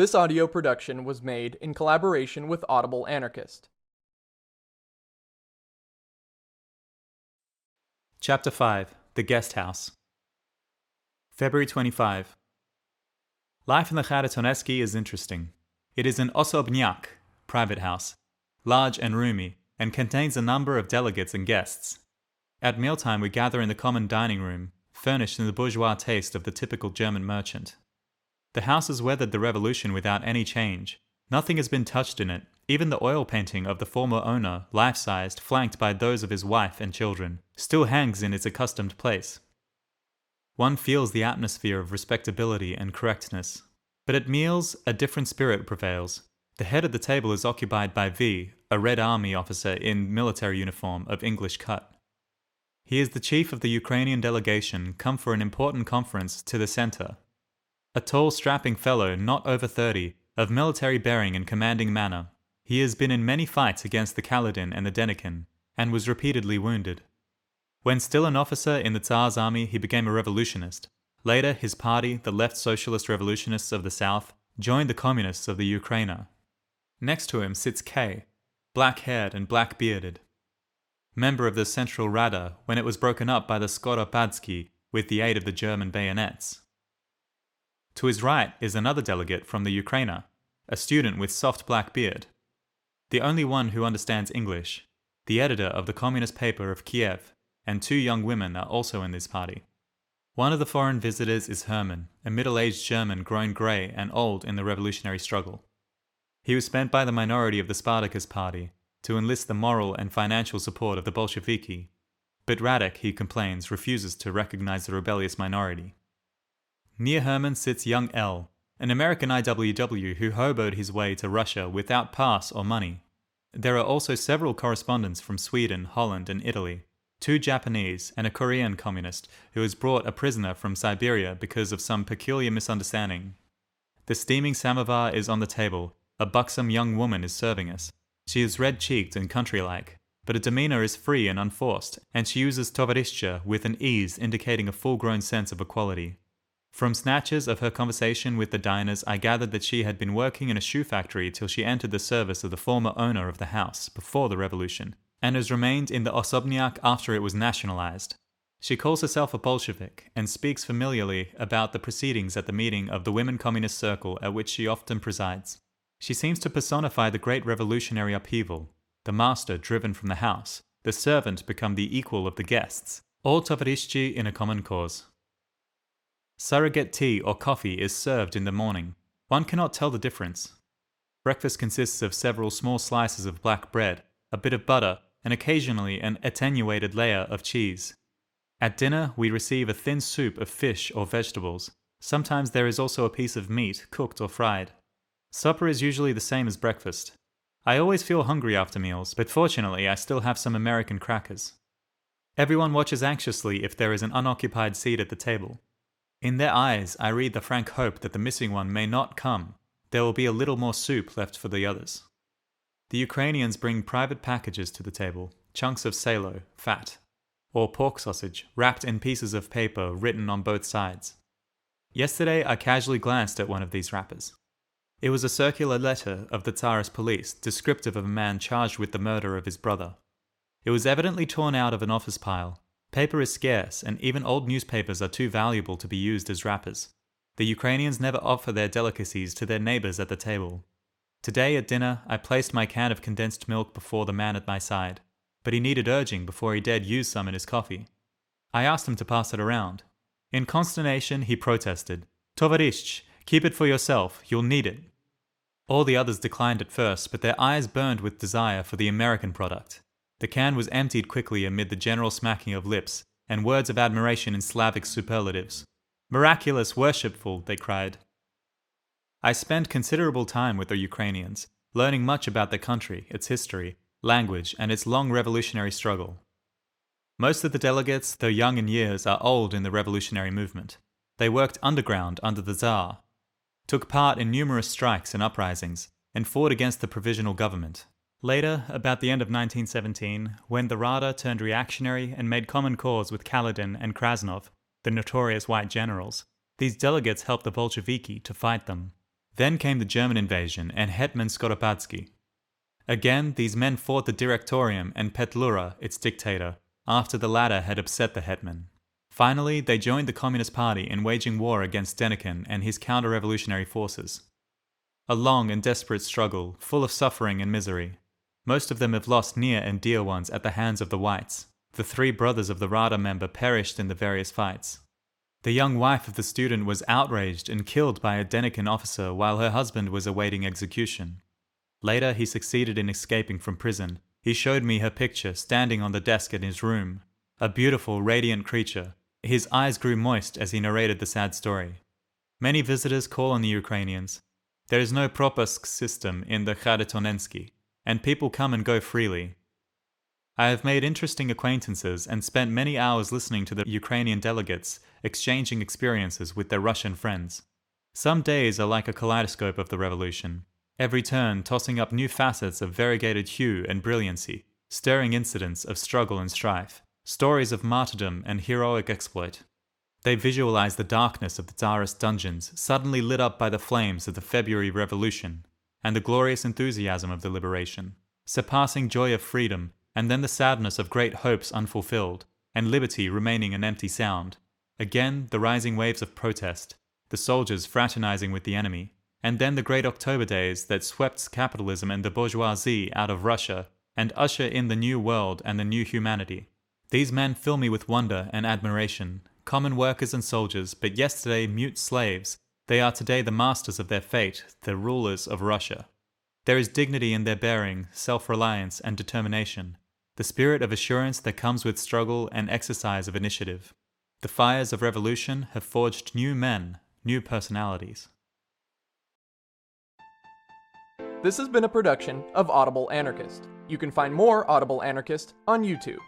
This audio production was made in collaboration with Audible Anarchist. Chapter 5 The Guest House. February 25. Life in the Kharitonensky is interesting. It is an osobnyak, private house, large and roomy, and contains a number of delegates and guests. At mealtime, we gather in the common dining room, furnished in the bourgeois taste of the typical German merchant. The house has weathered the revolution without any change. Nothing has been touched in it. Even the oil painting of the former owner, life sized, flanked by those of his wife and children, still hangs in its accustomed place. One feels the atmosphere of respectability and correctness. But at meals, a different spirit prevails. The head of the table is occupied by V, a Red Army officer in military uniform of English cut. He is the chief of the Ukrainian delegation come for an important conference to the center a tall, strapping fellow, not over 30, of military bearing and commanding manner, he has been in many fights against the Kaledin and the Denikin, and was repeatedly wounded. When still an officer in the Tsar's army, he became a revolutionist. Later, his party, the Left Socialist Revolutionists of the South, joined the Communists of the Ukraina. Next to him sits K, black haired and black bearded. Member of the Central Rada when it was broken up by the Skoropadsky with the aid of the German bayonets. To his right is another delegate from the Ukraina, a student with soft black beard. The only one who understands English, the editor of the communist paper of Kiev, and two young women are also in this party. One of the foreign visitors is Hermann, a middle aged German grown grey and old in the revolutionary struggle. He was spent by the minority of the Spartacus party to enlist the moral and financial support of the Bolsheviki, but Radek, he complains, refuses to recognize the rebellious minority. Near Herman sits young L, an American IWW who hoboed his way to Russia without pass or money. There are also several correspondents from Sweden, Holland, and Italy, two Japanese, and a Korean communist who was brought a prisoner from Siberia because of some peculiar misunderstanding. The steaming samovar is on the table. A buxom young woman is serving us. She is red cheeked and country like, but her demeanor is free and unforced, and she uses tovarishcha with an ease indicating a full grown sense of equality. From snatches of her conversation with the diners, I gathered that she had been working in a shoe factory till she entered the service of the former owner of the house before the revolution, and has remained in the Osobniak after it was nationalized. She calls herself a Bolshevik and speaks familiarly about the proceedings at the meeting of the Women Communist Circle at which she often presides. She seems to personify the great revolutionary upheaval the master driven from the house, the servant become the equal of the guests, all tovarishchi in a common cause. Surrogate tea or coffee is served in the morning. One cannot tell the difference. Breakfast consists of several small slices of black bread, a bit of butter, and occasionally an attenuated layer of cheese. At dinner, we receive a thin soup of fish or vegetables. Sometimes there is also a piece of meat, cooked or fried. Supper is usually the same as breakfast. I always feel hungry after meals, but fortunately I still have some American crackers. Everyone watches anxiously if there is an unoccupied seat at the table. In their eyes, I read the frank hope that the missing one may not come. There will be a little more soup left for the others. The Ukrainians bring private packages to the table chunks of salo, fat, or pork sausage, wrapped in pieces of paper written on both sides. Yesterday, I casually glanced at one of these wrappers. It was a circular letter of the Tsarist police descriptive of a man charged with the murder of his brother. It was evidently torn out of an office pile Paper is scarce, and even old newspapers are too valuable to be used as wrappers. The Ukrainians never offer their delicacies to their neighbors at the table. Today at dinner, I placed my can of condensed milk before the man at my side, but he needed urging before he dared use some in his coffee. I asked him to pass it around. In consternation, he protested, Tovarishch, keep it for yourself, you'll need it. All the others declined at first, but their eyes burned with desire for the American product. The can was emptied quickly amid the general smacking of lips and words of admiration in Slavic superlatives. Miraculous, worshipful, they cried. I spent considerable time with the Ukrainians, learning much about their country, its history, language, and its long revolutionary struggle. Most of the delegates, though young in years, are old in the revolutionary movement. They worked underground under the Tsar, took part in numerous strikes and uprisings, and fought against the provisional government. Later, about the end of 1917, when the Rada turned reactionary and made common cause with Kaledin and Krasnov, the notorious white generals, these delegates helped the Bolsheviki to fight them. Then came the German invasion and Hetman Skoropadsky. Again, these men fought the Directorium and Petlura, its dictator, after the latter had upset the hetman. Finally, they joined the Communist Party in waging war against Denikin and his counter revolutionary forces. A long and desperate struggle, full of suffering and misery. Most of them have lost near and dear ones at the hands of the whites. The three brothers of the Rada member perished in the various fights. The young wife of the student was outraged and killed by a Denikin officer while her husband was awaiting execution. Later, he succeeded in escaping from prison. He showed me her picture standing on the desk in his room. A beautiful, radiant creature. His eyes grew moist as he narrated the sad story. Many visitors call on the Ukrainians. There is no propusk system in the Kharitonensky, and people come and go freely. I have made interesting acquaintances and spent many hours listening to the Ukrainian delegates exchanging experiences with their Russian friends. Some days are like a kaleidoscope of the revolution every turn tossing up new facets of variegated hue and brilliancy, stirring incidents of struggle and strife, stories of martyrdom and heroic exploit. They visualize the darkness of the Tsarist dungeons suddenly lit up by the flames of the February Revolution, and the glorious enthusiasm of the liberation, surpassing joy of freedom, and then the sadness of great hopes unfulfilled, and liberty remaining an empty sound. Again, the rising waves of protest, the soldiers fraternizing with the enemy, and then the great October days that swept capitalism and the bourgeoisie out of Russia and usher in the new world and the new humanity. These men fill me with wonder and admiration, common workers and soldiers, but yesterday mute slaves, they are today the masters of their fate, the rulers of Russia. There is dignity in their bearing, self reliance, and determination, the spirit of assurance that comes with struggle and exercise of initiative. The fires of revolution have forged new men, new personalities. This has been a production of Audible Anarchist. You can find more Audible Anarchist on YouTube.